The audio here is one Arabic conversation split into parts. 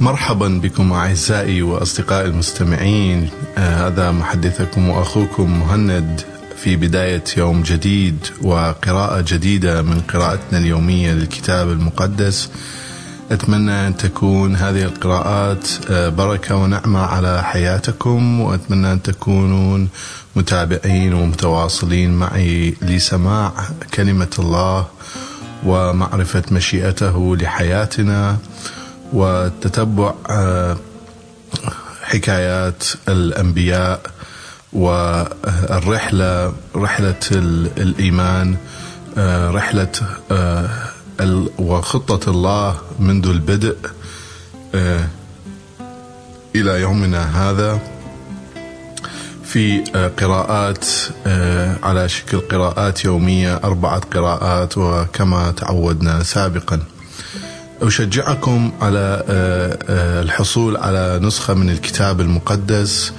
مرحبا بكم أعزائي وأصدقائي المستمعين. آه هذا محدثكم وأخوكم مهند في بداية يوم جديد وقراءة جديدة من قراءتنا اليومية للكتاب المقدس. أتمنى أن تكون هذه القراءات آه بركة ونعمة على حياتكم وأتمنى أن تكونون متابعين ومتواصلين معي لسماع كلمة الله ومعرفة مشيئته لحياتنا وتتبع حكايات الأنبياء والرحلة رحلة الإيمان رحلة وخطة الله منذ البدء إلى يومنا هذا. في قراءات على شكل قراءات يومية أربعة قراءات وكما تعودنا سابقا. أشجعكم على الحصول على نسخة من الكتاب المقدس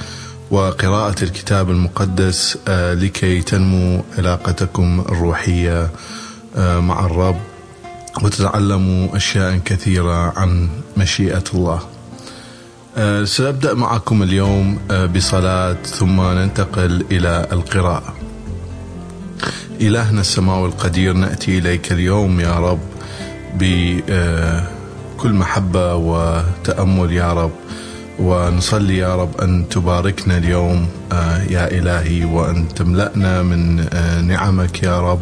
وقراءة الكتاب المقدس لكي تنمو علاقتكم الروحية مع الرب وتتعلموا أشياء كثيرة عن مشيئة الله. سأبدأ معكم اليوم بصلاة ثم ننتقل إلى القراءة. إلهنا السماوي القدير نأتي إليك اليوم يا رب بكل محبة وتأمل يا رب ونصلي يا رب أن تباركنا اليوم يا إلهي وأن تملأنا من نعمك يا رب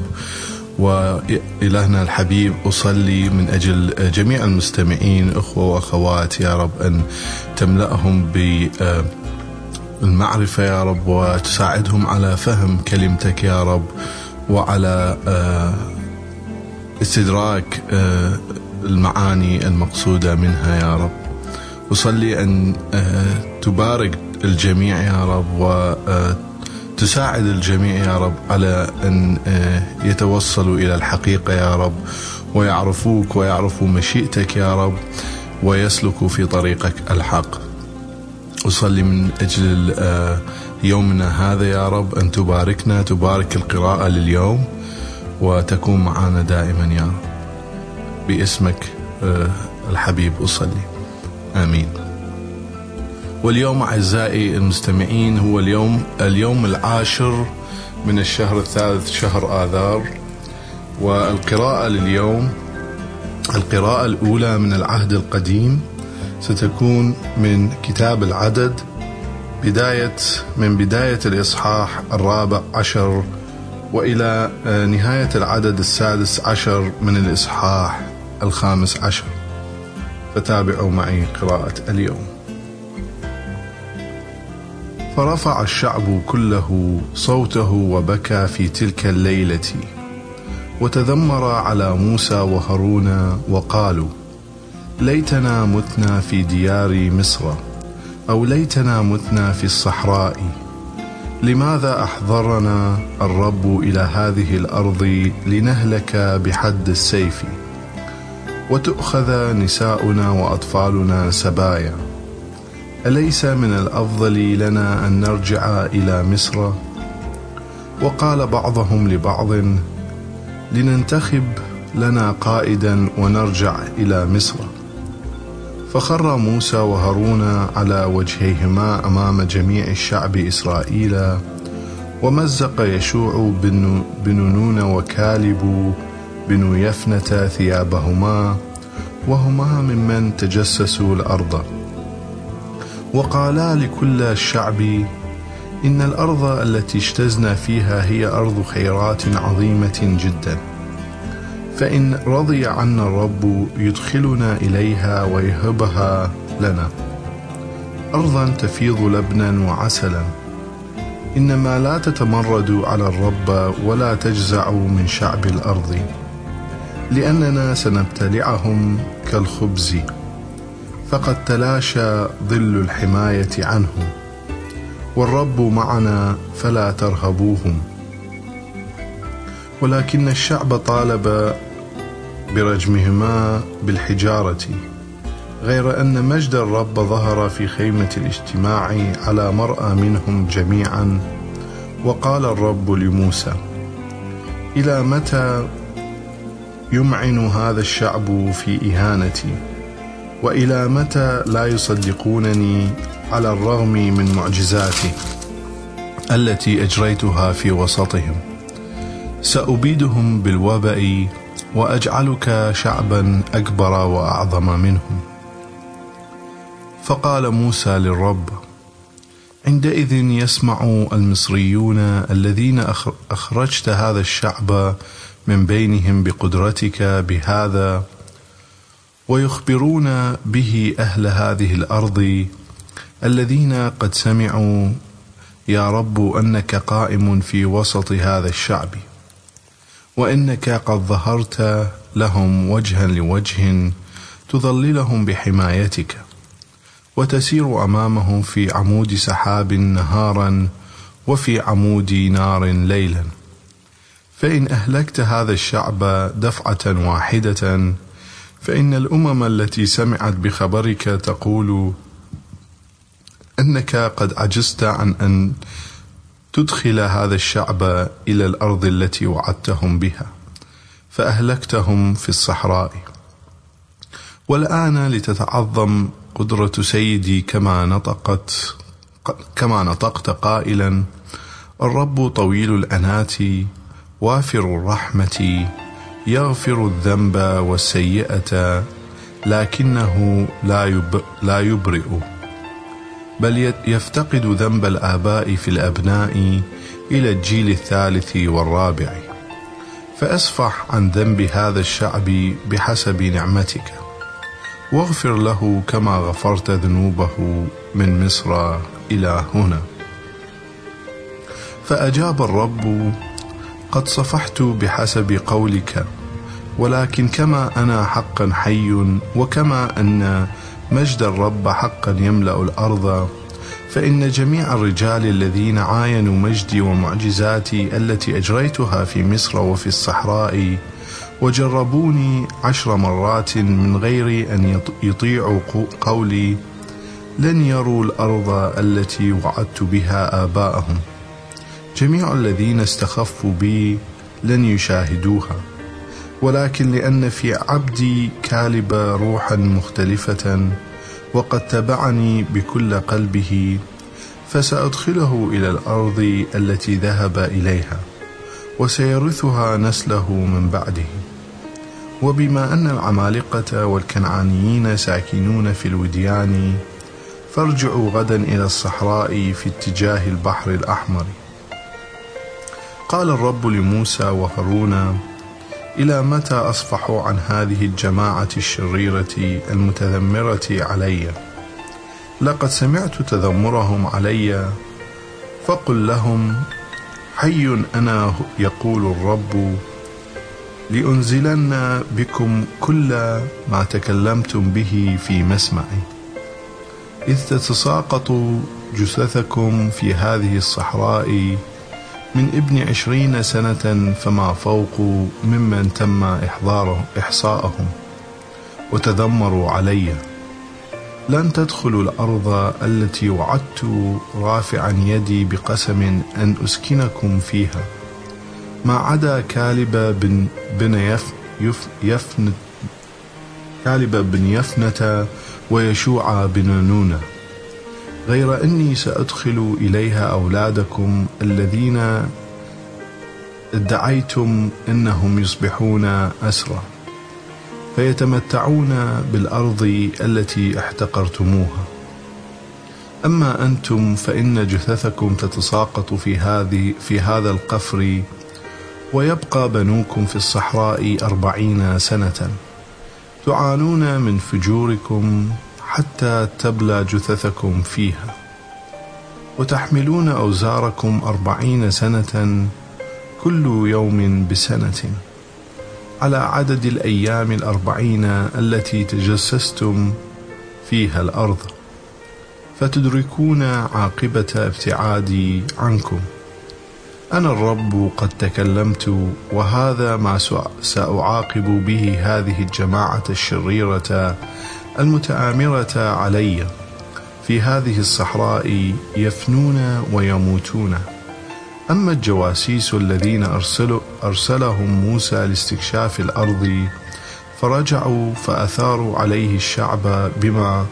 وإلهنا الحبيب أصلي من أجل جميع المستمعين أخوة وأخوات. يا رب أن تملأهم بالمعرفة يا رب وتساعدهم على فهم كلمتك يا رب وعلى استدراك المعاني المقصودة منها يا رب. أصلي أن تبارك الجميع يا رب وتساعد الجميع يا رب على أن يتوصلوا إلى الحقيقة يا رب ويعرفوك ويعرفوا مشيئتك يا رب ويسلكوا في طريقك الحق. أصلي من أجل يومنا هذا يا رب أن تباركنا تبارك القراءة لليوم وتكون معنا دائما يا رب. باسمك الحبيب أصلي. آمين. واليوم أعزائي المستمعين هو اليوم اليوم العاشر من الشهر الثالث شهر آذار. والقراءة لليوم القراءة الأولى من العهد القديم. ستكون من كتاب العدد بداية من بداية الإصحاح الرابع عشر وإلى نهاية العدد السادس عشر من الإصحاح الخامس عشر. فتابعوا معي قراءة اليوم. فرفع الشعب كله صوته وبكى في تلك الليلة. وتذمر على موسى وهارون وقالوا ليتنا متنا في ديار مصر أو ليتنا متنا في الصحراء. لماذا أحضرنا الرب إلى هذه الأرض لنهلك بحد السيف؟ وتؤخذ نساؤنا وأطفالنا سبايا. أليس من الأفضل لنا أن نرجع إلى مصر؟ وقال بعضهم لبعض لننتخب لنا قائدا ونرجع إلى مصر. فخر موسى وهارون على وجهيهما أمام جميع الشعب إسرائيل ومزق يشوع بن نون وكالب بن يفنة ثيابهما وهما ممن تجسسوا الأرض. وقالا لكل الشعب إن الأرض التي اجتزنا فيها هي أرض خيرات عظيمة جدا. فإن رضي عنا الرب يدخلنا إليها ويهبها لنا. أرضا تفيض لبنا وعسلا. إنما لا تتمردوا على الرب ولا تجزعوا من شعب الأرض لأننا سنبتلعهم كالخبز. فقد تلاشى ظل الحماية عنهم والرب معنا فلا ترهبوهم. ولكن الشعب طالب برجمهما بالحجارة غير أن مجد الرب ظهر في خيمة الاجتماع على مرأى منهم جميعا وقال الرب لموسى إلى متى يمعن هذا الشعب في إهانتي؟ وإلى متى لا يصدقونني على الرغم من معجزاتي التي أجريتها في وسطهم. سأبيدهم بالوباء وأجعلك شعبا أكبر وأعظم منهم. فقال موسى للرب عندئذ يسمع المصريون الذين أخرجت هذا الشعب من بينهم بقدرتك بهذا ويخبرون به أهل هذه الأرض الذين قد سمعوا يا رب أنك قائم في وسط هذا الشعب وإنك قد ظهرت لهم وجها لوجه تظللهم بحمايتك وتسير أمامهم في عمود سحاب نهارا وفي عمود نار ليلا. فإن أهلكت هذا الشعب دفعة واحدة فإن الأمم التي سمعت بخبرك تقول أنك قد عجزت عن أن تدخل هذا الشعب إلى الأرض التي وعدتهم بها فأهلكتهم في الصحراء. والآن لتتعظم قدرة سيدي كما نطقت كما نطقت قائلا الرب طويل الأنات وافر الرحمة. يغفر الذنب والسيئة لكنه لا, يب لا يبرئ. بل يفتقد ذنب الآباء في الأبناء إلى الجيل الثالث والرابع. فأصفح عن ذنب هذا الشعب بحسب نعمتك. واغفر له كما غفرت ذنوبه من مصر إلى هنا. فأجاب الرب قد صفحت بحسب قولك ولكن كما أنا حقا حي وكما أن مجد الرب حقا يملأ الأرض فإن جميع الرجال الذين عاينوا مجدي ومعجزاتي التي أجريتها في مصر وفي الصحراء وجربوني عشر مرات من غير أن يطيعوا قولي لن يروا الأرض التي وعدت بها آباءهم. جميع الذين استخفوا بي لن يشاهدوها ولكن لأن في عبدي كالب روحا مختلفة وقد تبعني بكل قلبه فسأدخله إلى الأرض التي ذهب إليها وسيرثها نسله من بعده. وبما أن العمالقة والكنعانيين ساكنون في الوديان فارجعوا غدا إلى الصحراء في اتجاه البحر الأحمر. قال الرب لموسى وهارون إلى متى أصفح عن هذه الجماعة الشريرة المتذمرة علي؟ لقد سمعت تذمرهم علي فقل لهم حي أنا يقول الرب لأنزلن بكم كل ما تكلمتم به في مسمعي. إذ تتساقط جثثكم في هذه الصحراء من ابن عشرين سنة فما فوق ممن تم إحضاره إحصاءهم وتذمروا علي. لن تدخلوا الأرض التي وعدت رافعا يدي بقسم أن أسكنكم فيها. ما عدا كالب بن, بن يف يف يفن كالب بن يفنة ويشوع بن نونة. غير أني سأدخل إليها أولادكم الذين ادعيتم أنهم يصبحون أسرى فيتمتعون بالأرض التي احتقرتموها. أما أنتم فإن جثثكم تتساقط في هذه في هذا القفر ويبقى بنوكم في الصحراء أربعين سنة. تعانون من فجوركم حتى تبلى جثثكم فيها. وتحملون أوزاركم أربعين سنة كل يوم بسنة. على عدد الأيام الأربعين التي تجسستم فيها الأرض. فتدركون عاقبة ابتعادي عنكم. أنا الرب قد تكلمت وهذا ما سأعاقب به هذه الجماعة الشريرة المتآمرة علي في هذه الصحراء يفنون ويموتون. أما الجواسيس الذين أرسلوا أرسلهم موسى لاستكشاف الأرض فرجعوا فأثاروا عليه الشعب بما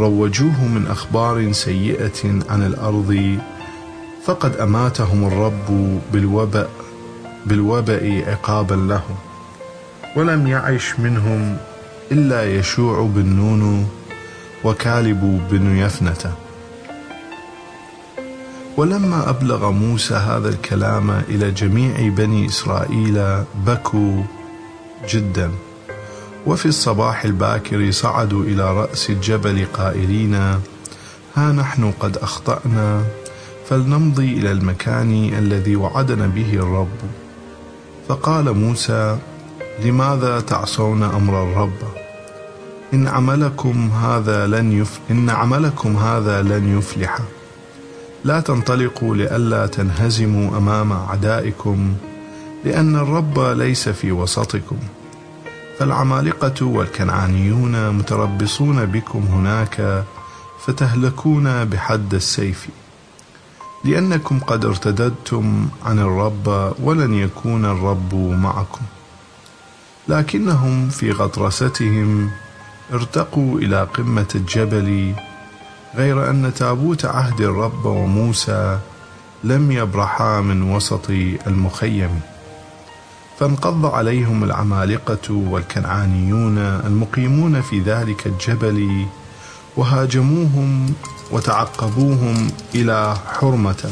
روجوه من أخبار سيئة عن الأرض. فقد أماتهم الرب بالوبأ بالوبأ عقابا لهم ولم يعش منهم إلا يشوع بن نون وكالب بن يفنة. ولما أبلغ موسى هذا الكلام إلى جميع بني إسرائيل بكوا جدا. وفي الصباح الباكر صعدوا إلى رأس الجبل قائلين ها نحن قد أخطأنا فلنمضي إلى المكان الذي وعدنا به الرب. فقال موسى لماذا تعصون أمر الرب؟ إن عملكم هذا لن يف... إن عملكم هذا لن يفلح. لا تنطلقوا لئلا تنهزموا أمام أعدائكم لأن الرب ليس في وسطكم. فالعمالقة والكنعانيون متربصون بكم هناك فتهلكون بحد السيف. لأنكم قد ارتددتم عن الرب ولن يكون الرب معكم. لكنهم في غطرستهم ارتقوا إلى قمة الجبل غير أن تابوت عهد الرب وموسى لم يبرحا من وسط المخيم. فانقض عليهم العمالقة والكنعانيون المقيمون في ذلك الجبل وهاجموهم وتعقبوهم إلى حرمة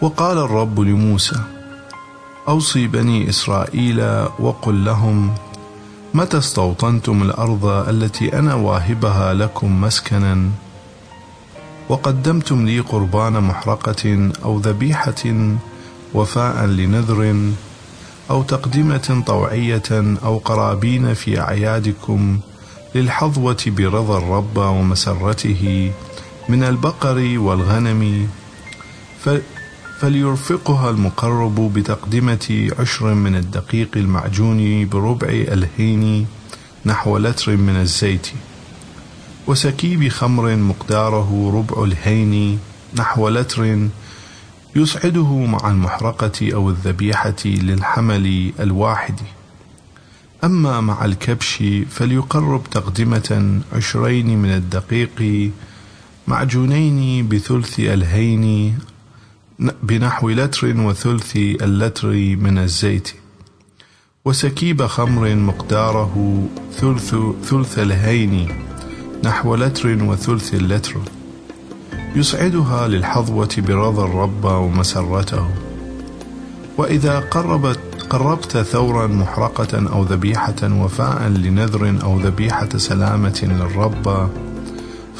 وقال الرب لموسى أوصي بني إسرائيل وقل لهم متى استوطنتم الأرض التي أنا واهبها لكم مسكنا؟ وقدمتم لي قربان محرقة أو ذبيحة وفاء لنذر أو تقدمة طوعية أو قرابين في أعيادكم للحظوة برضا الرب ومسرته من البقر والغنم. فليرفقها المقرب بتقدمة عشر من الدقيق المعجون بربع الهين نحو لتر من الزيت وسكيب خمر مقداره ربع الهين نحو لتر يصعده مع المحرقة أو الذبيحة للحمل الواحد. أما مع الكبش فليقرب تقدمة عشرين من الدقيق معجونين بثلث الهين بنحو لتر وثلث اللتر من الزيت. وسكيب خمر مقداره ثلث ثلث الهين نحو لتر وثلث اللتر. يسعدها للحظوة برضا الرب ومسرته. وإذا قربت قربت ثورا محرقة أو ذبيحة وفاء لنذر أو ذبيحة سلامة للرب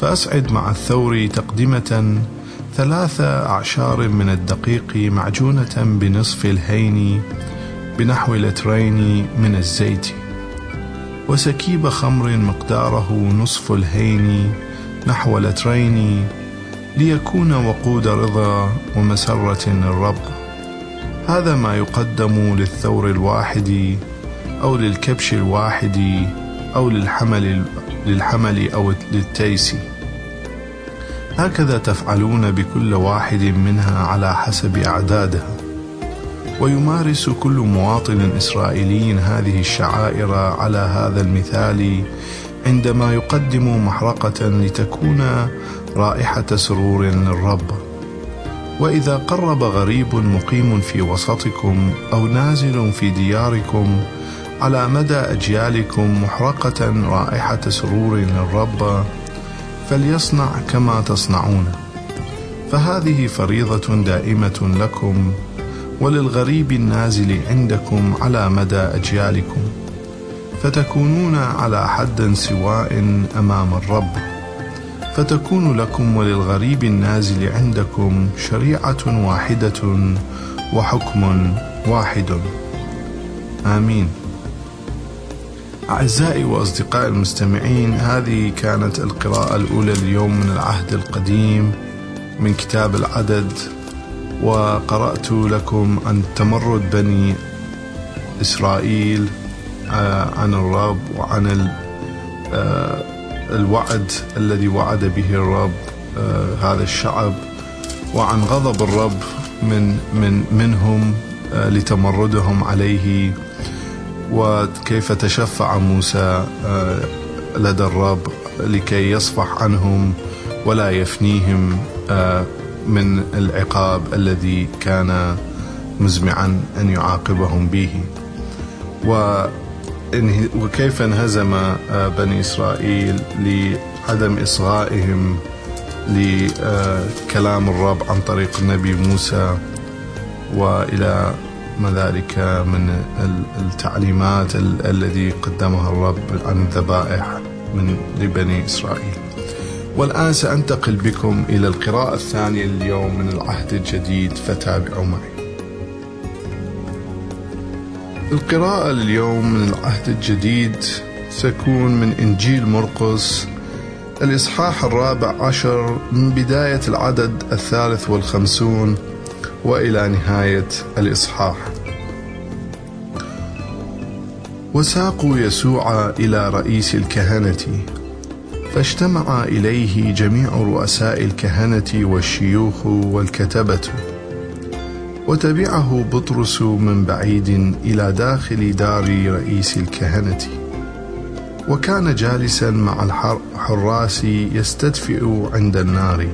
فأسعد مع الثور تقدمة ثلاث أعشار من الدقيق معجونة بنصف الهين بنحو لترين من الزيت وسكيب خمر مقداره نصف الهين نحو لترين ليكون وقود رضا ومسرة للرب هذا ما يقدم للثور الواحد أو للكبش الواحد أو للحمل للحمل أو للتيس. هكذا تفعلون بكل واحد منها على حسب أعدادها ويمارس كل مواطن إسرائيلي هذه الشعائر على هذا المثال عندما يقدم محرقة لتكون رائحة سرور للرب. وإذا قرب غريب مقيم في وسطكم أو نازل في دياركم على مدى أجيالكم محرقة رائحة سرور للرب فليصنع كما تصنعون. فهذه فريضة دائمة لكم وللغريب النازل عندكم على مدى أجيالكم. فتكونون على حد سواء أمام الرب. فتكون لكم وللغريب النازل عندكم شريعة واحدة وحكم واحد. آمين. أعزائي وأصدقائي المستمعين هذه كانت القراءة الأولى اليوم من العهد القديم من كتاب العدد وقرأت لكم عن تمرد بني إسرائيل آه، عن الرب وعن آه، الوعد الذي وعد به الرب آه، هذا الشعب وعن غضب الرب من من منهم لتمردهم عليه. وكيف تشفع موسى آه، لدى الرب لكي يصفح عنهم ولا يفنيهم آه، من العقاب الذي كان مزمعا أن يعاقبهم به. وكيف انهزم بني إسرائيل لعدم إصغائهم لكلام الرب عن طريق النبي موسى وإلى ما ذلك من التعليمات الذي قدمها الرب عن الذبائح من لبني إسرائيل. والآن سأنتقل بكم إلى القراءة الثانية اليوم من العهد الجديد فتابعوا معي. القراءة اليوم من العهد الجديد تكون من إنجيل مرقس الإصحاح الرابع عشر من بداية العدد الثالث والخمسون وإلى نهاية الإصحاح. وساقوا يسوع إلى رئيس الكهنة فاجتمع إليه جميع رؤساء الكهنة والشيوخ والكتبة وتبعه بطرس من بعيد إلى داخل دار رئيس الكهنة. وكان جالسا مع الحراس يستدفئ عند النار.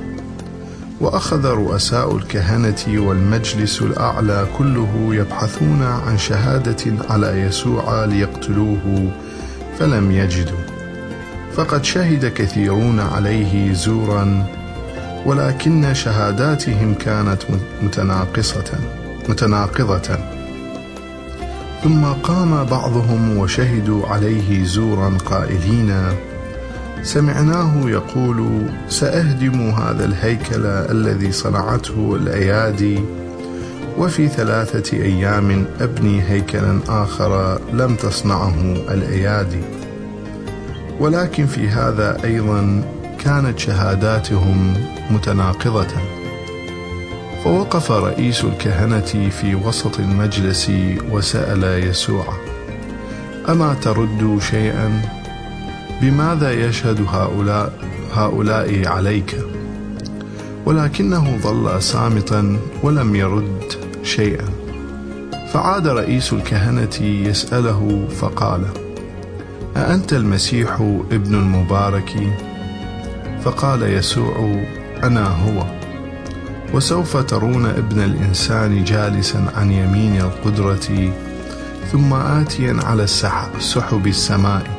وأخذ رؤساء الكهنة والمجلس الأعلى كله يبحثون عن شهادة على يسوع ليقتلوه فلم يجدوا. فقد شهد كثيرون عليه زورا ولكن شهاداتهم كانت متناقصة متناقضة. ثم قام بعضهم وشهدوا عليه زورا قائلين سمعناه يقول سأهدم هذا الهيكل الذي صنعته الأيادي وفي ثلاثة أيام أبني هيكلا آخر لم تصنعه الأيادي ولكن في هذا أيضا كانت شهاداتهم متناقضة فوقف رئيس الكهنة في وسط المجلس وسأل يسوع: أما ترد شيئا؟ بماذا يشهد هؤلاء هؤلاء عليك؟ ولكنه ظل صامتا ولم يرد شيئا. فعاد رئيس الكهنة يسأله فقال: أأنت المسيح ابن المبارك؟ فقال يسوع: أنا هو. وسوف ترون ابن الإنسان جالسا عن يمين القدرة ثم آتيا على سحب السماء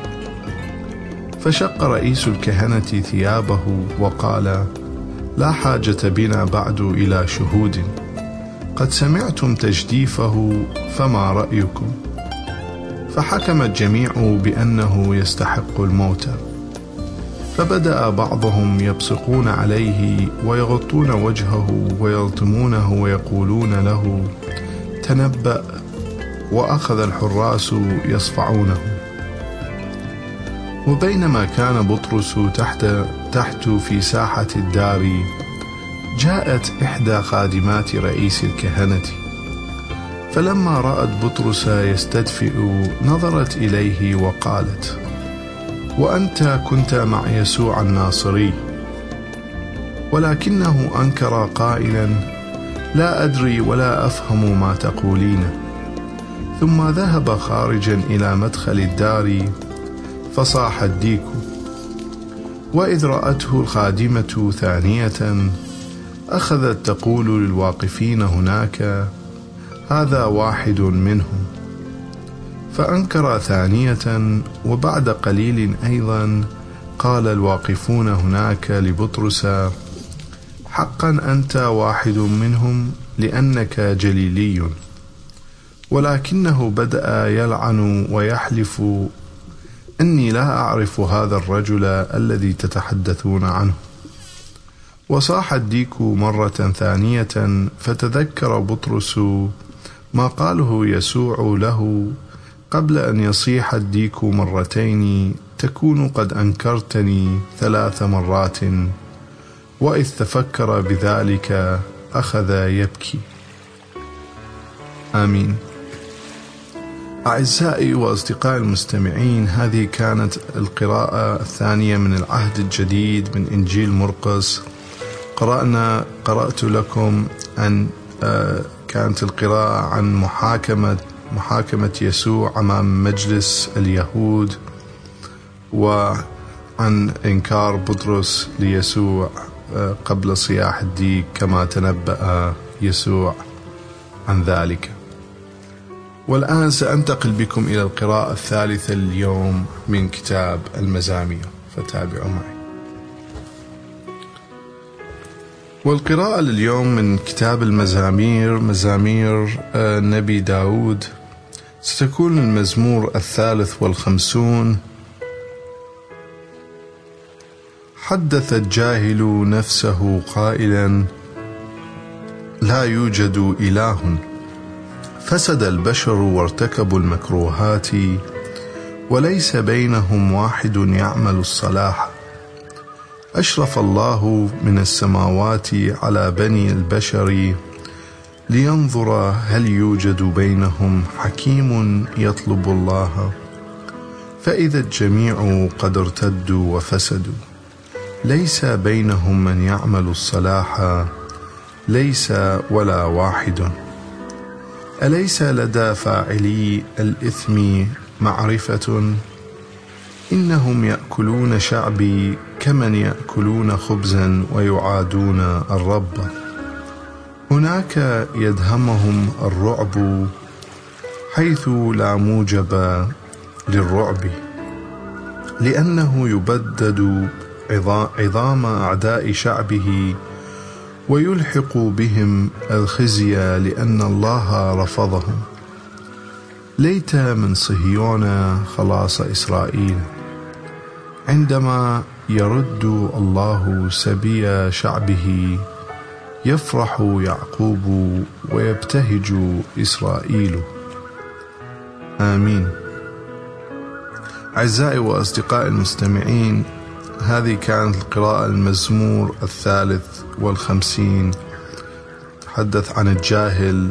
فشق رئيس الكهنة ثيابه وقال لا حاجة بنا بعد إلى شهود. قد سمعتم تجديفه فما رأيكم؟ فحكم الجميع بأنه يستحق الموت. فبدأ بعضهم يبصقون عليه ويغطون وجهه ويلطمونه ويقولون له تنبأ. وأخذ الحراس يصفعونه. وبينما كان بطرس تحت تحت في ساحة الدار جاءت إحدى خادمات رئيس الكهنة. فلما رأت بطرس يستدفئ نظرت إليه وقالت وأنت كنت مع يسوع الناصري ولكنه أنكر قائلا لا أدري ولا أفهم ما تقولين. ثم ذهب خارجا إلى مدخل الدار فصاح الديك. وإذ رأته الخادمة ثانية أخذت تقول للواقفين هناك هذا واحد منهم. فأنكر ثانية وبعد قليل أيضا قال الواقفون هناك لبطرس حقا أنت واحد منهم لأنك جليلي. ولكنه بدأ يلعن ويحلف إني لا أعرف هذا الرجل الذي تتحدثون عنه. وصاح الديك مرة ثانية فتذكر بطرس ما قاله يسوع له قبل أن يصيح الديك مرتين تكون قد أنكرتني ثلاث مرات وإذ تفكر بذلك أخذ يبكي. آمين. أعزائي وأصدقائي المستمعين هذه كانت القراءة الثانية من العهد الجديد من إنجيل مرقس. قرأنا قرأت لكم عن كانت القراءة عن محاكمة محاكمة يسوع أمام مجلس اليهود وعن إنكار بطرس ليسوع قبل صياح الديك كما تنبأ يسوع عن ذلك. والآن سأنتقل بكم إلى القراءة الثالثة اليوم من كتاب المزامير. فتابعوا معي. والقراءة لليوم من كتاب المزامير مزامير آه، داود. ستكون المزمور الثالث والخمسون. حدث الجاهل نفسه قائلا لا يوجد إله فسد البشر وارتكبوا المكروهات وليس بينهم واحد يعمل الصلاح. أشرف الله من السماوات على بني البشر لينظر هل يوجد بينهم حكيم يطلب الله. فإذا الجميع قد ارتدوا وفسدوا ليس بينهم من يعمل الصلاح ليس ولا واحد. أليس لدى فاعلي الإثم معرفة؟ إنهم يأكلون شعبي كمن يأكلون خبزا ويعادون الرب. هناك يدهمهم الرعب حيث لا موجب للرعب لأنه يبدد عظام أعداء شعبه ويلحق بهم الخزي لأن الله رفضهم. ليت من صهيون خلاص إسرائيل. عندما يرد الله سبي شعبه يفرح يعقوب ويبتهج إسرائيل. آمين. أعزائي وأصدقائي المستمعين هذه كانت القراءة المزمور الثالث والخمسين. تحدث عن الجاهل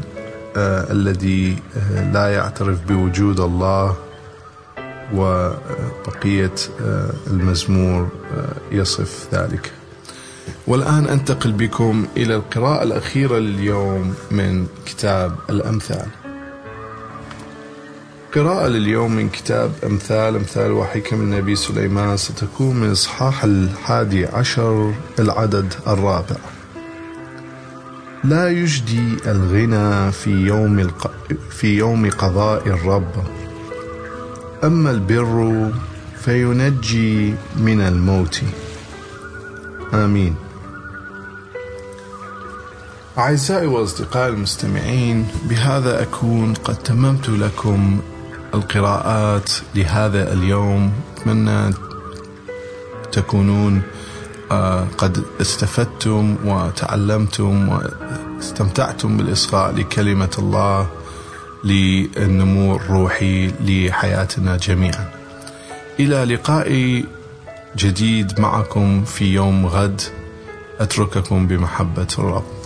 آه الذي آه لا يعترف بوجود الله وبقية آه المزمور آه، يصف ذلك. والآن أنتقل بكم إلى القراءة الأخيرة لليوم من كتاب الأمثال. قراءة لليوم من كتاب أمثال أمثال وحكم النبي سليمان. ستكون من إصحاح الحادي عشر العدد الرابع. لا يجدي الغنى في يوم الق... في يوم قضاء الرب. أما البر فينجي من الموت. آمين. أعزائي وأصدقائي المستمعين بهذا أكون قد تممت لكم القراءات لهذا اليوم أتمنى تكونون آه، قد استفدتم وتعلمتم واستمتعتم بالإصغاء لكلمة الله للنمو الروحي لحياتنا جميعا. إلى لقاء جديد معكم في يوم غد. أترككم بمحبة الرب.